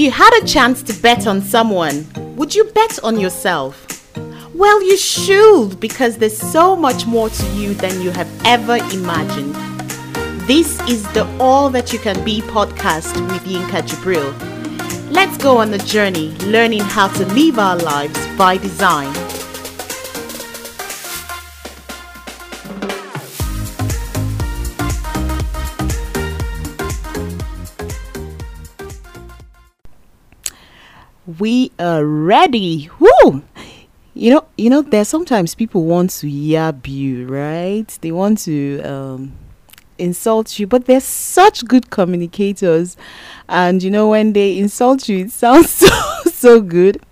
If you had a chance to bet on someone, would you bet on yourself? Well, you should because there's so much more to you than you have ever imagined. This is the All That You Can Be podcast with Yinka Jibril. Let's go on the journey learning how to live our lives by design. We are ready. Woo! You know, you know, there's sometimes people want to yab you, right? They want to um insult you, but they're such good communicators. And you know, when they insult you, it sounds so so good.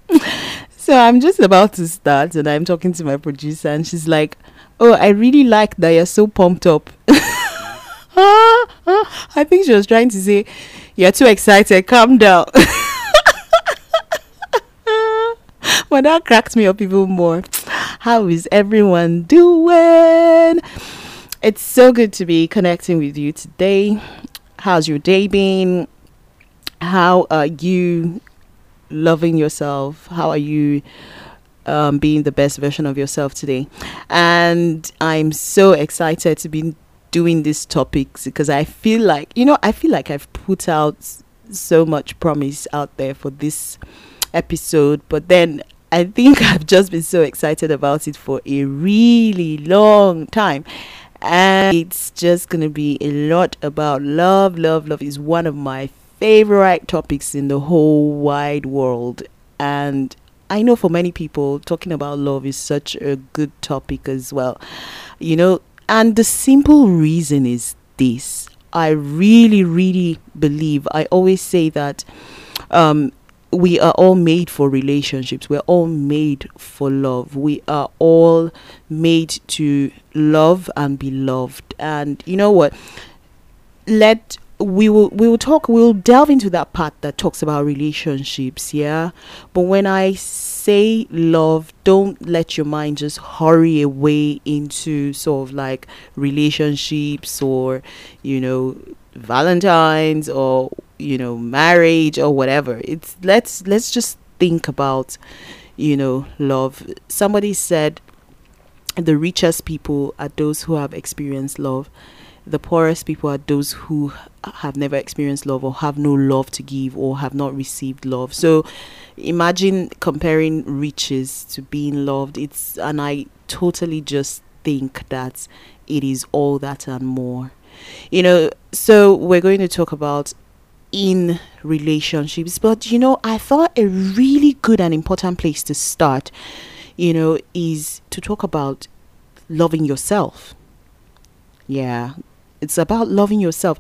So I'm just about to start, and I'm talking to my producer, and she's like, "Oh, I really like that you're so pumped up." I think she was trying to say, "You're too excited. Calm down." but that cracks me up even more. How is everyone doing? It's so good to be connecting with you today. How's your day been? How are you loving yourself? How are you um, being the best version of yourself today? And I'm so excited to be doing these topics because I feel like, you know, I feel like I've put out so much promise out there for this episode, but then I think I've just been so excited about it for a really long time and it's just going to be a lot about love. Love, love is one of my favorite topics in the whole wide world. And I know for many people, talking about love is such a good topic as well. You know, and the simple reason is this I really, really believe, I always say that um, we are all made for relationships. We're all made for love. We are all made to love and be loved. And you know what? Let we will we will talk we'll delve into that part that talks about relationships, yeah? But when I say love, don't let your mind just hurry away into sort of like relationships or, you know, Valentine's or you know marriage or whatever. It's let's let's just think about you know love. Somebody said the richest people are those who have experienced love. The poorest people are those who have never experienced love or have no love to give or have not received love. So imagine comparing riches to being loved. It's and i totally just think that it is all that and more. You know so we're going to talk about in relationships. But you know, I thought a really good and important place to start, you know, is to talk about loving yourself. Yeah, it's about loving yourself.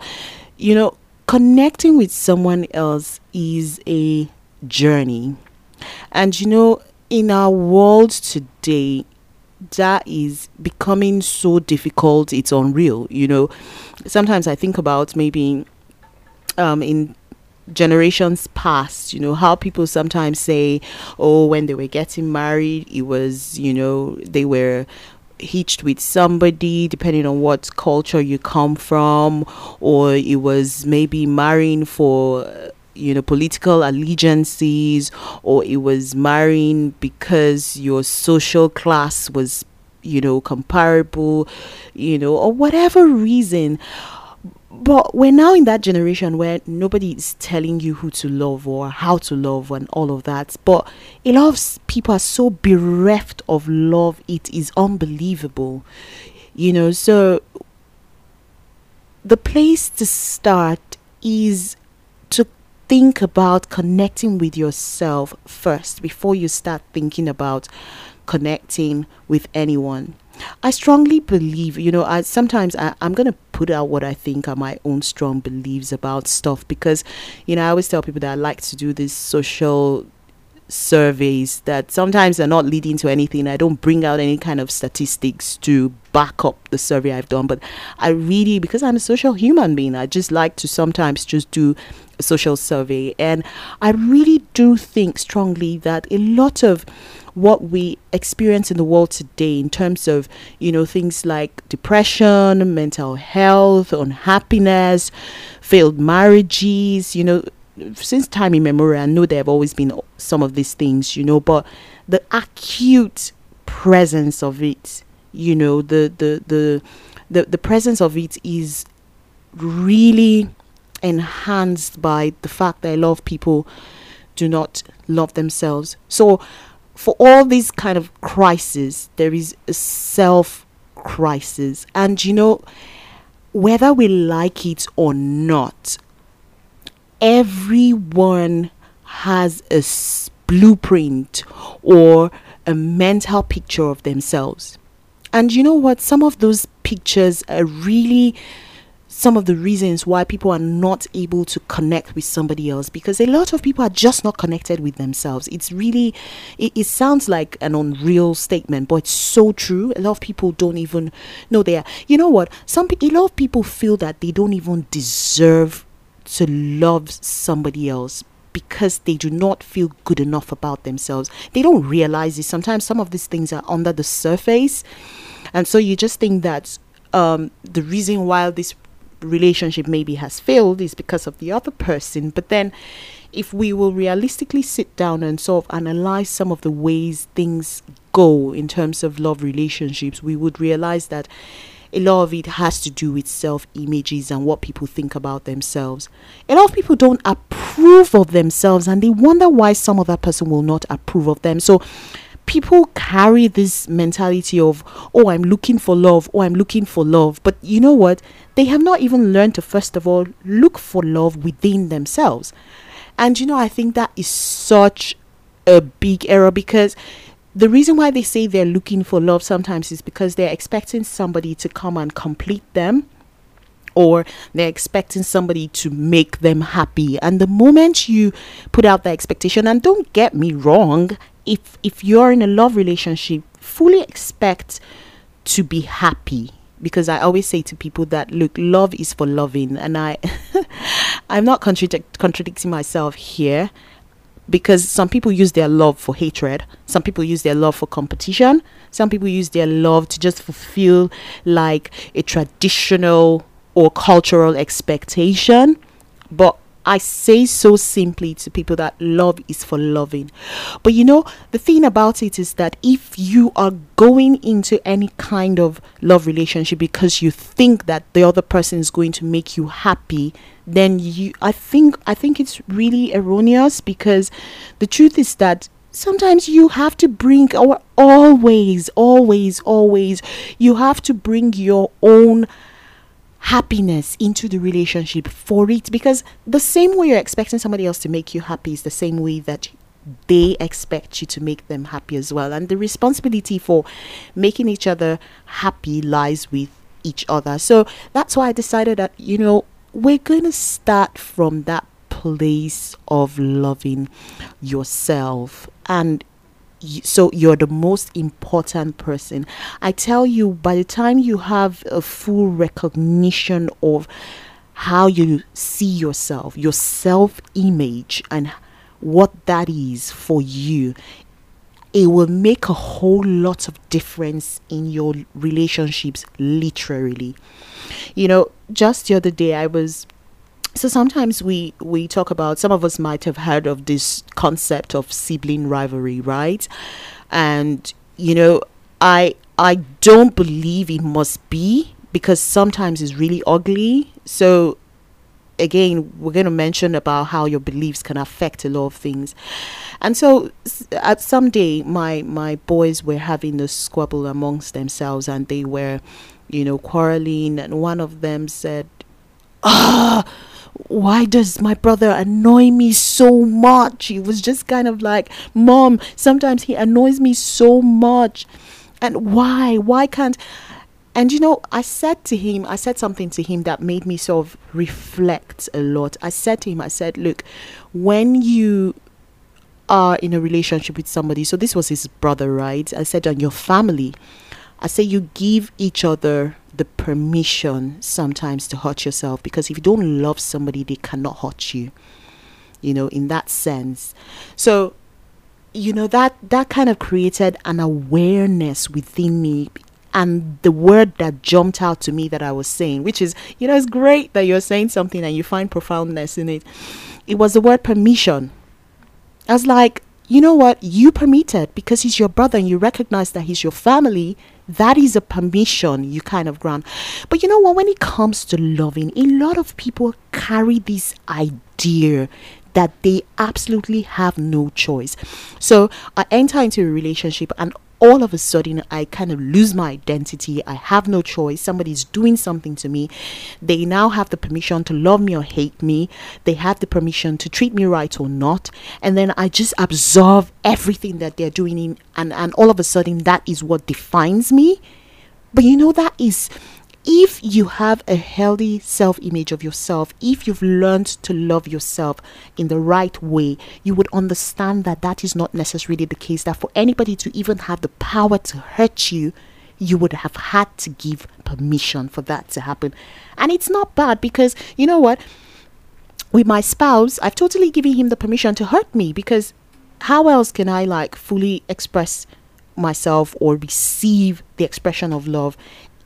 You know, connecting with someone else is a journey. And you know, in our world today, that is becoming so difficult, it's unreal. You know, sometimes I think about maybe um, in generations past, you know, how people sometimes say, oh, when they were getting married, it was, you know, they were hitched with somebody depending on what culture you come from or it was maybe marrying for you know political allegiances or it was marrying because your social class was you know comparable you know or whatever reason but we're now in that generation where nobody is telling you who to love or how to love and all of that. But a lot of people are so bereft of love, it is unbelievable. You know, so the place to start is to think about connecting with yourself first before you start thinking about connecting with anyone. I strongly believe, you know, I sometimes I, I'm gonna put out what I think are my own strong beliefs about stuff because, you know, I always tell people that I like to do these social surveys that sometimes they're not leading to anything. I don't bring out any kind of statistics to back up the survey I've done, but I really, because I'm a social human being, I just like to sometimes just do a social survey. And I really do think strongly that a lot of what we experience in the world today in terms of you know things like depression mental health unhappiness failed marriages you know since time immemorial, I know there have always been some of these things, you know, but the acute presence of it, you know, the the the the, the presence of it is really enhanced by the fact that a lot of people do not love themselves. So for all these kind of crises, there is a self crisis. And you know, whether we like it or not, everyone has a blueprint or a mental picture of themselves. And you know what? Some of those pictures are really some of the reasons why people are not able to connect with somebody else because a lot of people are just not connected with themselves. It's really, it, it sounds like an unreal statement, but it's so true. A lot of people don't even know they are. You know what? Some a lot of people feel that they don't even deserve to love somebody else because they do not feel good enough about themselves. They don't realize it. Sometimes some of these things are under the surface. And so you just think that um, the reason why this relationship maybe has failed is because of the other person. But then, if we will realistically sit down and sort of analyze some of the ways things go in terms of love relationships, we would realize that a lot of it has to do with self images and what people think about themselves. A lot of people don't approve of themselves and they wonder why some other person will not approve of them. So people carry this mentality of, oh, I'm looking for love, oh, I'm looking for love. But you know what? They have not even learned to, first of all, look for love within themselves. And you know, I think that is such a big error because the reason why they say they're looking for love sometimes is because they're expecting somebody to come and complete them or they're expecting somebody to make them happy. And the moment you put out that expectation, and don't get me wrong, if if you're in a love relationship, fully expect to be happy. Because I always say to people that look, love is for loving, and I, I'm not contradict- contradicting myself here, because some people use their love for hatred, some people use their love for competition, some people use their love to just fulfill like a traditional or cultural expectation, but I say so simply to people that love is for loving. But you know, the thing about it is that if you are going into any kind of love relationship because you think that the other person is going to make you happy, then you I think I think it's really erroneous because the truth is that sometimes you have to bring or always always always you have to bring your own happiness into the relationship for it because the same way you're expecting somebody else to make you happy is the same way that they expect you to make them happy as well. And the responsibility for making each other happy lies with each other. So that's why i decided that you know we're going to start from that place of loving yourself. And so you're the most important person. I tell you, by the time you have a full recognition of how you see yourself, your self image, and what that is for you, it will make a whole lot of difference in your relationships, literally. You know, just the other day, I was so sometimes we we talk about some of us might have heard of this concept of sibling rivalry right? And you know i i don't believe it must be because sometimes it's really ugly. So again we're going to mention about how your beliefs can affect a lot of things. And so at some day my my boys were having a squabble amongst themselves and they were you know quarreling and one of them said ah why does my brother annoy me so much? He was just kind of like, Mom, sometimes he annoys me so much. And why? Why can't. And you know, I said to him, I said something to him that made me sort of reflect a lot. I said to him, I said, Look, when you are in a relationship with somebody, so this was his brother, right? I said, on your family, I say you give each other the permission sometimes to hurt yourself because if you don't love somebody, they cannot hurt you. You know, in that sense. So, you know, that that kind of created an awareness within me and the word that jumped out to me that I was saying, which is, you know, it's great that you're saying something and you find profoundness in it. it was the word permission. I was like, you know what? You permitted because he's your brother and you recognize that he's your family. That is a permission you kind of grant. But you know what? When it comes to loving, a lot of people carry this idea that they absolutely have no choice. So I enter into a relationship and all of a sudden I kind of lose my identity. I have no choice. Somebody's doing something to me. They now have the permission to love me or hate me. They have the permission to treat me right or not. And then I just absorb everything that they're doing in, and and all of a sudden that is what defines me. But you know that is if you have a healthy self image of yourself, if you've learned to love yourself in the right way, you would understand that that is not necessarily the case. That for anybody to even have the power to hurt you, you would have had to give permission for that to happen. And it's not bad because you know what? With my spouse, I've totally given him the permission to hurt me because how else can I like fully express myself or receive the expression of love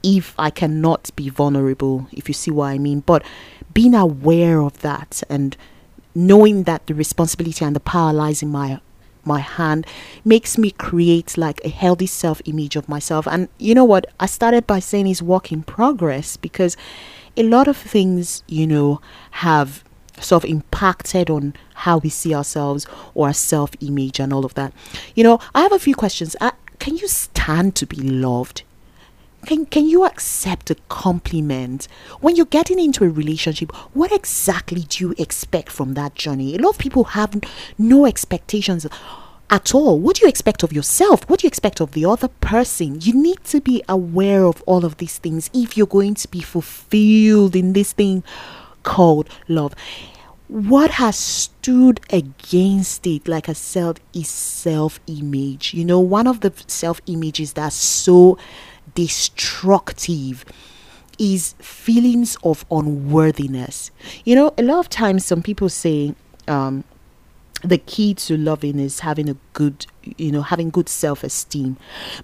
if I cannot be vulnerable, if you see what I mean. But being aware of that and knowing that the responsibility and the power lies in my my hand makes me create like a healthy self image of myself. And you know what? I started by saying it's work in progress because a lot of things, you know, have sort of impacted on how we see ourselves or our self image and all of that. You know, I have a few questions. Uh, can you stand to be loved? Can can you accept a compliment? When you're getting into a relationship what exactly do you expect from that journey? A lot of people have no expectations at all. What do you expect of yourself? What do you expect of the other person? You need to be aware of all of these things if you're going to be fulfilled in this thing called love. What has stood against it, like I said, is self image. You know, one of the self images that's so destructive is feelings of unworthiness. You know, a lot of times some people say um, the key to loving is having a good, you know, having good self-esteem.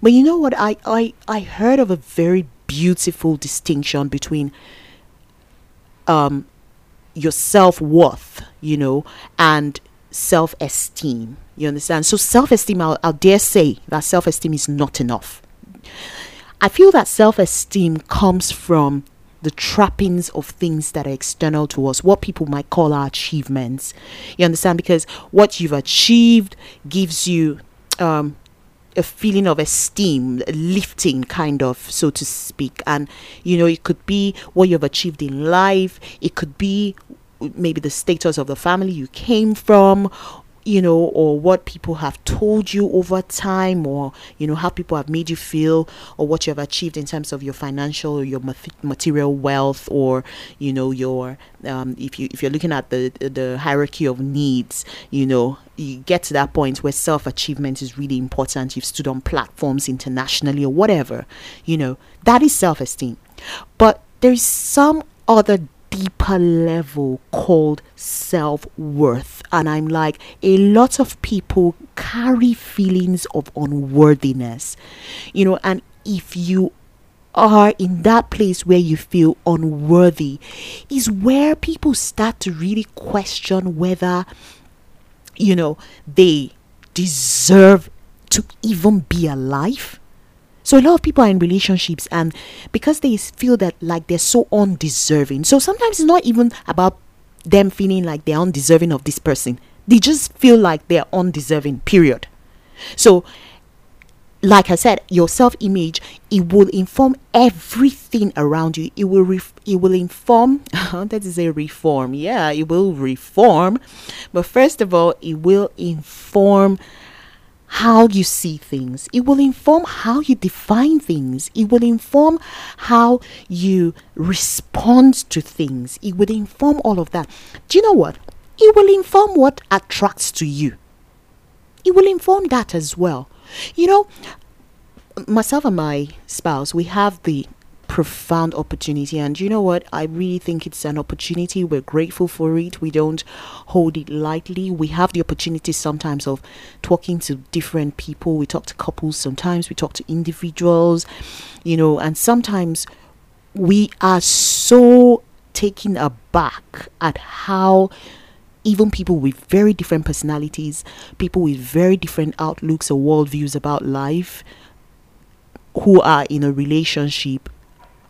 But you know what? I I I heard of a very beautiful distinction between um your self-worth, you know, and self-esteem. You understand? So self-esteem, I'll, I'll dare say that self-esteem is not enough I feel that self esteem comes from the trappings of things that are external to us, what people might call our achievements. You understand? Because what you've achieved gives you um, a feeling of esteem, lifting, kind of, so to speak. And, you know, it could be what you've achieved in life, it could be maybe the status of the family you came from you know, or what people have told you over time, or you know, how people have made you feel, or what you have achieved in terms of your financial or your material wealth, or you know, your um, if you if you're looking at the the hierarchy of needs, you know, you get to that point where self achievement is really important. You've stood on platforms internationally or whatever, you know, that is self esteem. But there's some other deeper level called self worth. And I'm like, a lot of people carry feelings of unworthiness, you know, and if you are in that place where you feel unworthy, is where people start to really question whether, you know, they deserve to even be alive so a lot of people are in relationships and because they feel that like they're so undeserving. So sometimes it's not even about them feeling like they're undeserving of this person. They just feel like they're undeserving, period. So like I said, your self-image it will inform everything around you. It will ref- it will inform. Uh-huh, that is a reform. Yeah, it will reform. But first of all, it will inform how you see things. It will inform how you define things. It will inform how you respond to things. It will inform all of that. Do you know what? It will inform what attracts to you. It will inform that as well. You know, myself and my spouse, we have the profound opportunity. And you know what? I really think it's an opportunity. We're grateful for it. We don't hold it lightly. We have the opportunity sometimes of talking to different people. We talk to couples sometimes, we talk to individuals, you know, and sometimes we are so taken aback at how even people with very different personalities, people with very different outlooks or worldviews about life, who are in a relationship,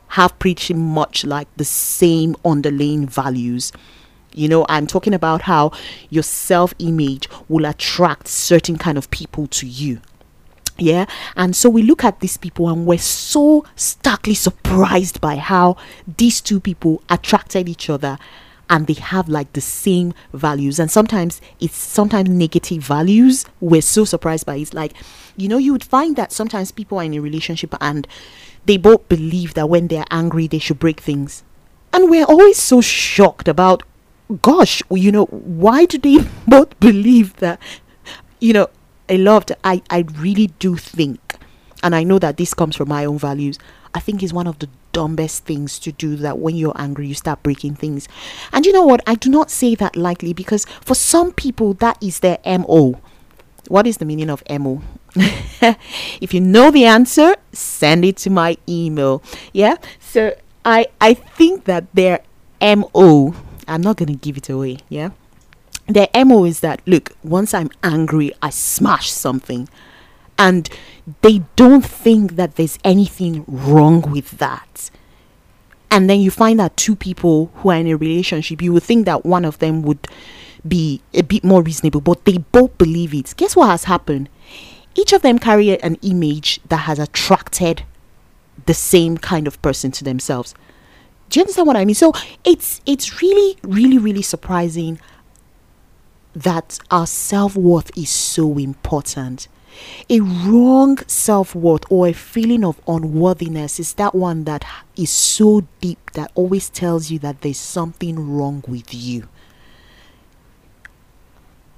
have pretty much like the same underlying values. You know, I'm talking about how your self image will attract certain kind of people to you. Yeah. And so we look at these people and we're so starkly surprised by how these two people attracted each other and they have like the same values. And sometimes it's sometimes negative values. We're so surprised by it's like you know you would find that sometimes people are in a relationship and they both believe that when they're angry they should break things. And we're always so shocked about gosh you know why do they both believe that you know i loved i i really do think and i know that this comes from my own values i think is one of the dumbest things to do that when you're angry you start breaking things. And you know what? I do not say that lightly because for some people that is their mo what is the meaning of mo if you know the answer send it to my email. Yeah? So i i think that their mo i'm not going to give it away yeah? Their mo is that look once i'm angry i smash something and they don't think that there's anything wrong with that. And then you find that two people who are in a relationship, you would think that one of them would be a bit more reasonable, but they both believe it. Guess what has happened? Each of them carry an image that has attracted the same kind of person to themselves. Do you understand what I mean? So it's it's really, really, really surprising that our self worth is so important. A wrong self worth or a feeling of unworthiness is that one that is so deep that always tells you that there's something wrong with you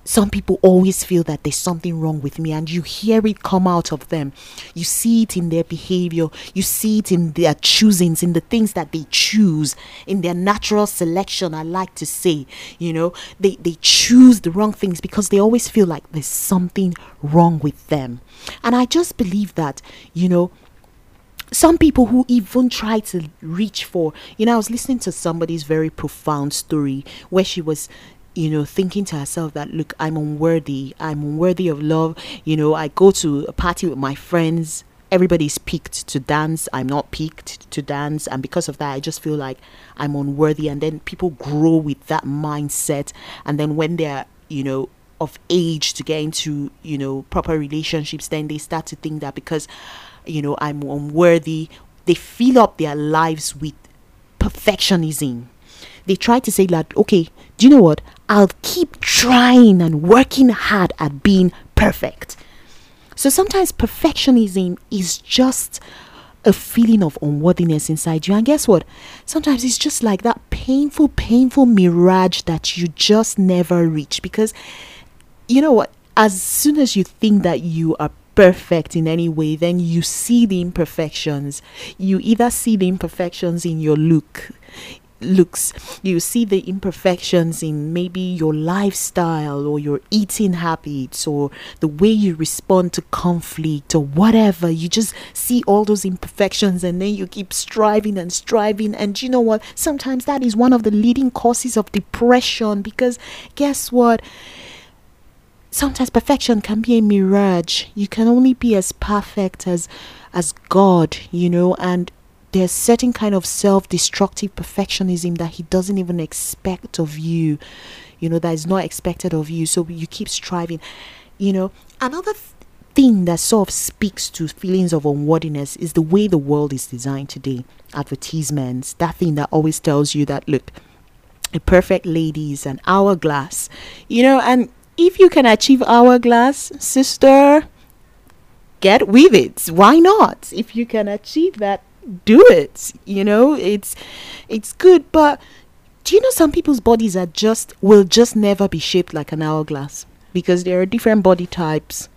some people always feel that there's something wrong with me and you hear it come out of them. You see it in their behavior. You see it in their choosings in the things that they choose in their natural selection i like to say you know. They they choose the wrong things because they always feel like there's something wrong with them. And i just believe that you know some people who even try to reach for you know i was listening to somebody's very profound story where she was you know, thinking to herself that, look, I'm unworthy. I'm unworthy of love. You know, I go to a party with my friends. Everybody's picked to dance. I'm not picked to dance. And because of that, I just feel like I'm unworthy. And then people grow with that mindset. And then when they're, you know, of age to get into, you know, proper relationships, then they start to think that because, you know, I'm unworthy, they fill up their lives with perfectionism they try to say that okay do you know what? I'll keep trying and working hard at being perfect. So sometimes perfectionism is just a feeling of unworthiness inside you. And guess what? Sometimes it's just like that painful painful mirage that you just never reach. Because you know what? As soon as you think that you are perfect in any way, then you see the imperfections. You either see the imperfections in your look, looks. You see the imperfections in maybe your lifestyle or your eating habits or the way you respond to conflict or whatever. You just see all those imperfections and then you keep striving and striving. And you know what? Sometimes that is one of the leading causes of depression because guess what? Sometimes perfection can be a mirage. You can only be as perfect as as God, you know, and there's certain kind of self-destructive perfectionism that he doesn't even expect of you you know that is not expected of you. So you keep striving you know. Another th- thing that sort of speaks to feelings of unworthiness is the way the world is designed today. Advertisements that thing that always tells you that look a perfect lady is an hourglass you know. And if you can achieve hourglass sister get with it. Why not? If you can achieve that do it you know? It's it's good but do you know some people's bodies are just will just never be shaped like an hourglass because there are different body types.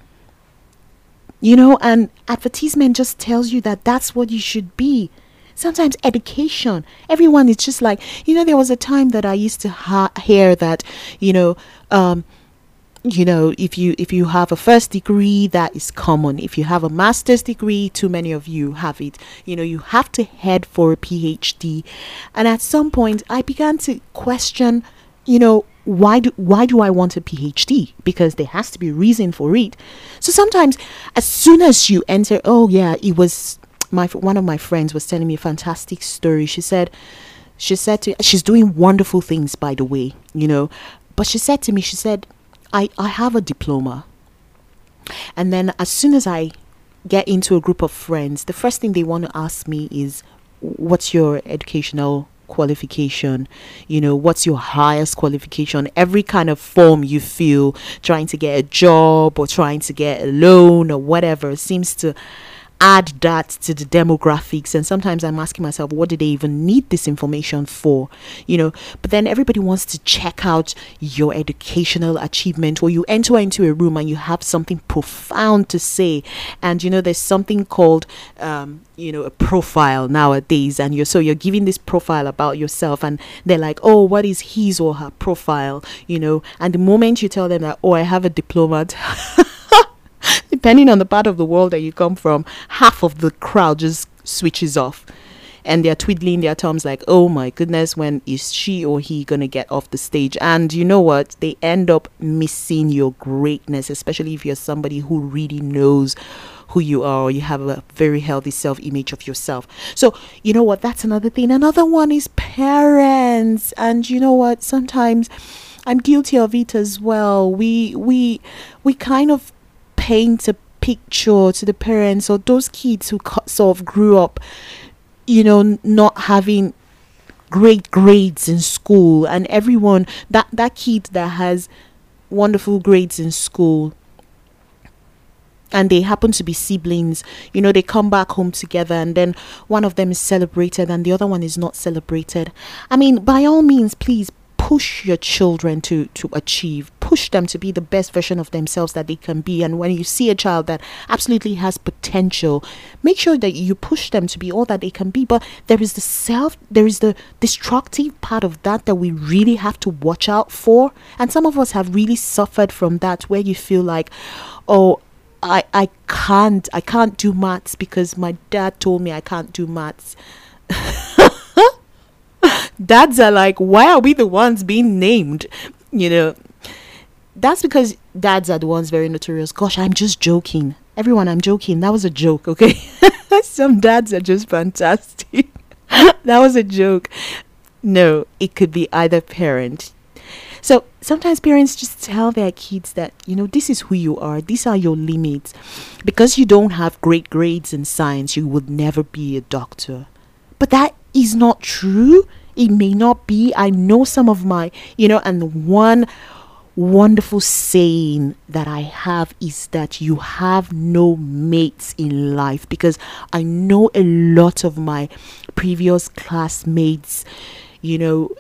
You know and advertisement just tells you that that's what you should be. Sometimes education. Everyone is just like you know there was a time that i used to ha- hear that you know um you know if you if you have a first degree that is common if you have a master's degree too many of you have it you know you have to head for a phd and at some point i began to question you know why do why do I want a PhD? Because there has to be a reason for it. So sometimes, as soon as you enter, oh yeah, it was my one of my friends was telling me a fantastic story. She said, she said to she's doing wonderful things by the way, you know, but she said to me, she said, I I have a diploma, and then as soon as I get into a group of friends, the first thing they want to ask me is, what's your educational qualification? You know what's your highest qualification? Every kind of form you feel trying to get a job or trying to get a loan or whatever seems to add that to the demographics and sometimes i'm asking myself what do they even need this information for? You know but then everybody wants to check out your educational achievement or you enter into a room and you have something profound to say. And you know there's something called um, you know a profile nowadays and you're so you're giving this profile about yourself and they're like oh what is his or her profile? You know and the moment you tell them that oh i have a diploma depending on the part of the world that you come from, half of the crowd just switches off. And they're twiddling their thumbs like, oh my goodness, when is she or he gonna get off the stage? And you know what? They end up missing your greatness, especially if you're somebody who really knows who you are or you have a very healthy self image of yourself. So, you know what? That's another thing. Another one is parents. And you know what? Sometimes I'm guilty of it as well. We we we kind of paint a picture to the parents or those kids who sort of grew up, you know, not having great grades in school. And everyone that that kid that has wonderful grades in school and they happen to be siblings you know they come back home together and then one of them is celebrated and the other one is not celebrated. I mean by all means please push your children to to achieve push them to be the best version of themselves that they can be. And when you see a child that absolutely has potential make sure that you push them to be all that they can be. But there is the self there is the destructive part of that that we really have to watch out for. And some of us have really suffered from that where you feel like oh I, I can't I can't do maths because my dad told me I can't do maths dads are like, why are we the ones being named? You know, that's because dads are the ones very notorious. Gosh, I'm just joking. Everyone, I'm joking. That was a joke, okay? Some dads are just fantastic. that was a joke. No, it could be either parent. So sometimes parents just tell their kids that, you know, this is who you are, these are your limits. Because you don't have great grades in science, you would never be a doctor. But that is not true. It may not be. I know some of my, you know, and one wonderful saying that I have is that you have no mates in life because I know a lot of my previous classmates, you know,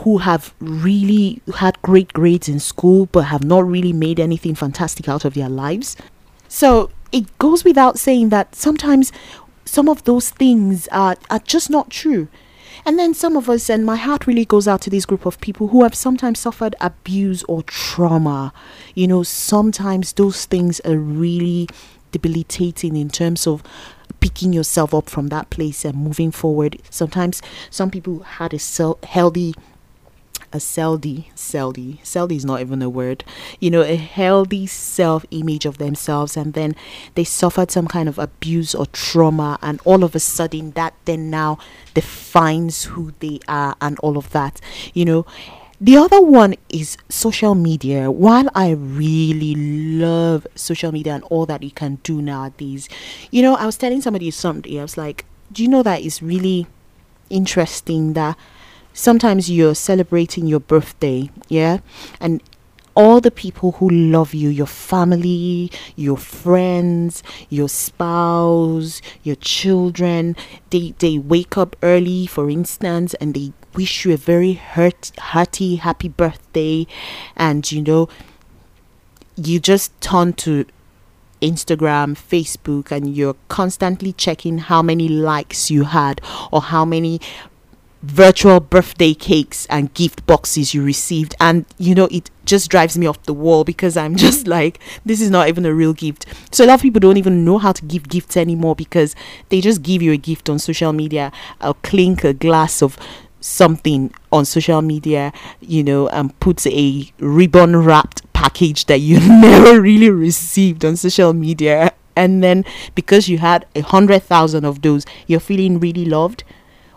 who have really had great grades in school but have not really made anything fantastic out of their lives. So it goes without saying that sometimes some of those things are, are just not true. And then some of us, and my heart really goes out to this group of people who have sometimes suffered abuse or trauma. You know, sometimes those things are really debilitating in terms of picking yourself up from that place and moving forward. Sometimes some people had a self healthy a seldy, seldy, seldy is not even a word, you know, a healthy self image of themselves, and then they suffered some kind of abuse or trauma, and all of a sudden that then now defines who they are and all of that, you know. The other one is social media. While I really love social media and all that you can do nowadays, you know, I was telling somebody something, I was like, do you know that it's really interesting that sometimes you're celebrating your birthday, yeah, and all the people who love you, your family, your friends, your spouse, your children, they, they wake up early, for instance, and they wish you a very heart, hearty, happy birthday. And you know, you just turn to Instagram, Facebook, and you're constantly checking how many likes you had or how many virtual birthday cakes and gift boxes you received and you know it just drives me off the wall because i'm just like this is not even a real gift so a lot of people don't even know how to give gifts anymore because they just give you a gift on social media a clink a glass of something on social media, you know, and puts a ribbon wrapped package that you never really received on social media. And then because you had a hundred thousand of those, you're feeling really loved.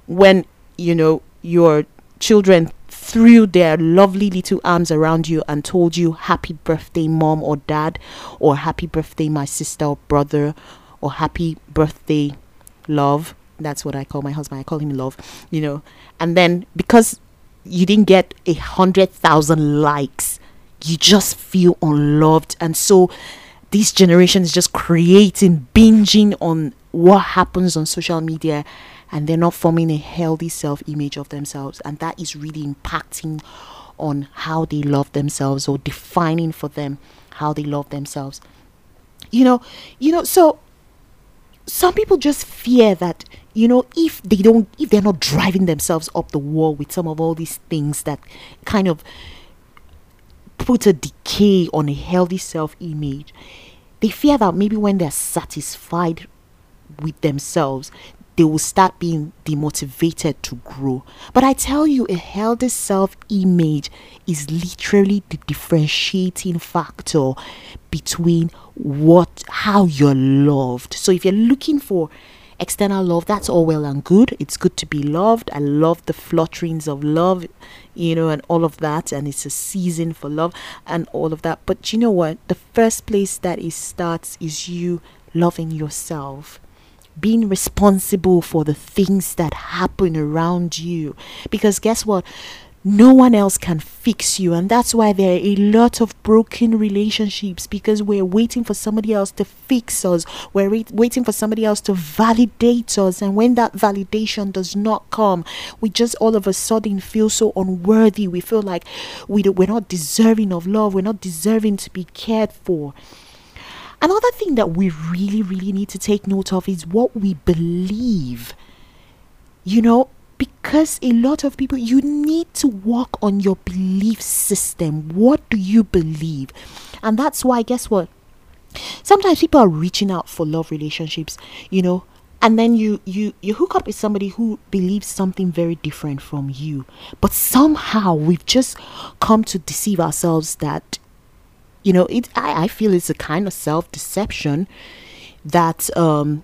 When, you know, your children threw their lovely little arms around you and told you happy birthday mom or dad or happy birthday my sister or brother or happy birthday love. That's what i call my husband. I call him love you know. And then because you didn't get a hundred thousand likes you just feel unloved. And so this generation is just creating binging on what happens on social media and they're not forming a healthy self image of themselves. And that is really impacting on how they love themselves or defining for them how they love themselves. You know you know so some people just fear that you know if they don't if they're not driving themselves up the wall with some of all these things that kind of put a decay on a healthy self image they fear that maybe when they're satisfied with themselves they will start being demotivated to grow. But I tell you, a healthy self image is literally the differentiating factor between what how you're loved. So if you're looking for external love, that's all well and good. It's good to be loved. I love the flutterings of love, you know, and all of that. And it's a season for love and all of that. But you know what? The first place that it starts is you loving yourself being responsible for the things that happen around you. Because guess what? No one else can fix you, and that's why there are a lot of broken relationships because we're waiting for somebody else to fix us. We're re- waiting for somebody else to validate us, and when that validation does not come, we just all of a sudden feel so unworthy. We feel like we do, we're not deserving of love, we're not deserving to be cared for. Another thing that we really, really need to take note of is what we believe. You know, because a lot of people, you need to work on your belief system. What do you believe? And that's why, guess what? Sometimes people are reaching out for love relationships, you know, and then you you you hook up with somebody who believes something very different from you but somehow we've just come to deceive ourselves that you know it I, I feel it's a kind of self-deception that um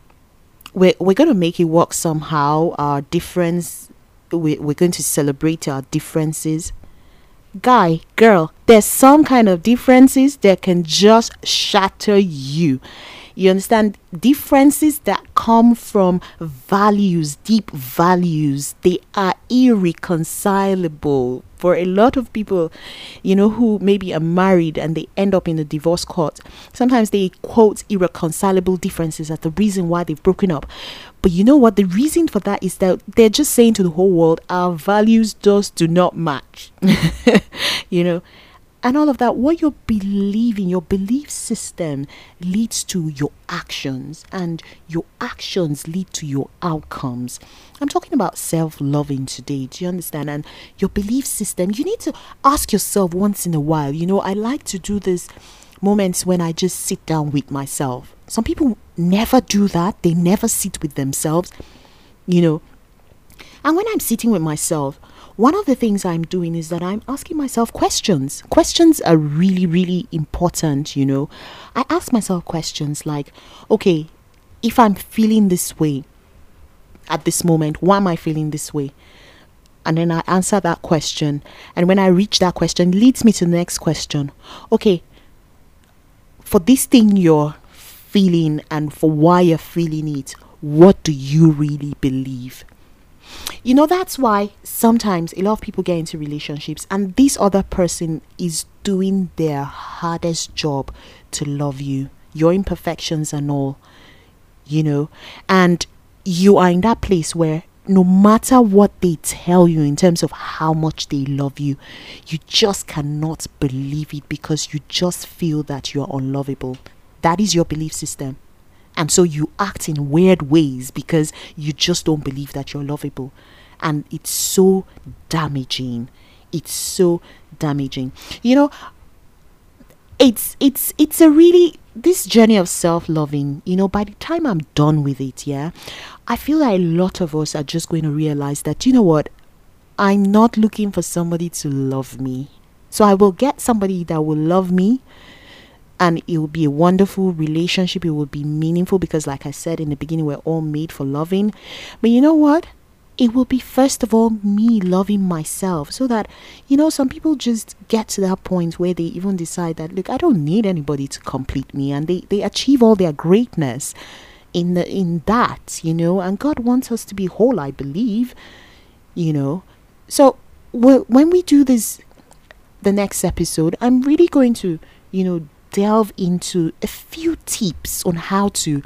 we're, we're going to make it work somehow our difference we, we're going to celebrate our differences. Guy girl there's some kind of differences that can just shatter you you understand differences that come from values deep values they are irreconcilable for a lot of people, you know, who maybe are married and they end up in the divorce court, sometimes they quote irreconcilable differences as the reason why they've broken up. But you know what? The reason for that is that they're just saying to the whole world, our values just do not match. you know, and all of that, what you're believing, your belief system leads to your actions, and your actions lead to your outcomes. I'm talking about self loving today. Do you understand? And your belief system, you need to ask yourself once in a while. You know, I like to do this moments when I just sit down with myself. Some people never do that, they never sit with themselves, you know. And when I'm sitting with myself, one of the things I'm doing is that I'm asking myself questions. Questions are really, really important, you know. I ask myself questions like, okay, if I'm feeling this way at this moment, why am I feeling this way? And then I answer that question. And when I reach that question, leads me to the next question. Okay, for this thing you're feeling and for why you're feeling it, what do you really believe? You know, that's why sometimes a lot of people get into relationships and this other person is doing their hardest job to love you, your imperfections and all, you know, and you are in that place where no matter what they tell you in terms of how much they love you, you just cannot believe it because you just feel that you're unlovable. That is your belief system. And so you act in weird ways because you just don't believe that you're lovable. And it's so damaging. It's so damaging. You know, it's it's it's a really this journey of self-loving, you know, by the time I'm done with it, yeah, I feel like a lot of us are just going to realize that you know what, I'm not looking for somebody to love me. So I will get somebody that will love me and it will be a wonderful relationship. It will be meaningful because, like I said in the beginning, we're all made for loving. But you know what? It will be first of all me loving myself so that, you know, some people just get to that point where they even decide that, look, I don't need anybody to complete me and they, they achieve all their greatness in the in that, you know, and God wants us to be whole, I believe, you know. So when we do this the next episode, I'm really going to, you know, delve into a few tips on how to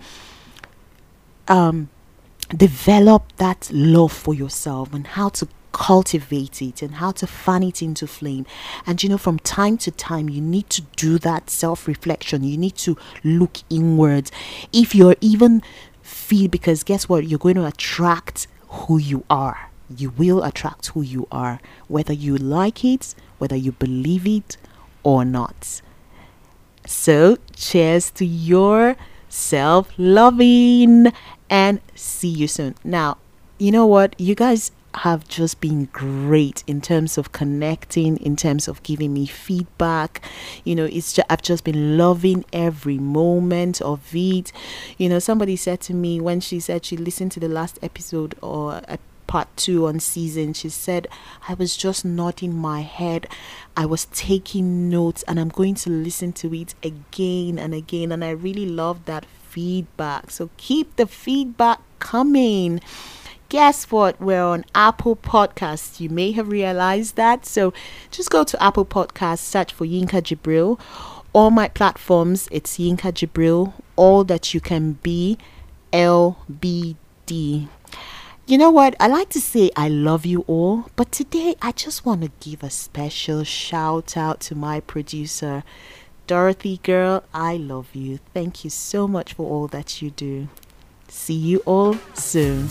um, develop that love for yourself and how to cultivate it and how to fan it into flame. And you know, from time to time, you need to do that self reflection. You need to look inwards. If you're even feel, because guess what? You're going to attract who you are. You will attract who you are, whether you like it, whether you believe it or not. So, cheers to your self loving and see you soon. Now, you know what? You guys have just been great in terms of connecting, in terms of giving me feedback. You know, it's just, I've just been loving every moment of it. You know, somebody said to me when she said she listened to the last episode or part two on season, she said, I was just nodding my head. I was taking notes and I'm going to listen to it again and again. And I really love that feedback. So keep the feedback coming. Guess what? We're on Apple Podcasts. You may have realized that. So just go to Apple Podcasts, search for Yinka Jibril. All my platforms, it's Yinka Jibril. All that you can be, LBD. You know what? I like to say I love you all, but today I just want to give a special shout out to my producer, Dorothy Girl. I love you. Thank you so much for all that you do. See you all soon.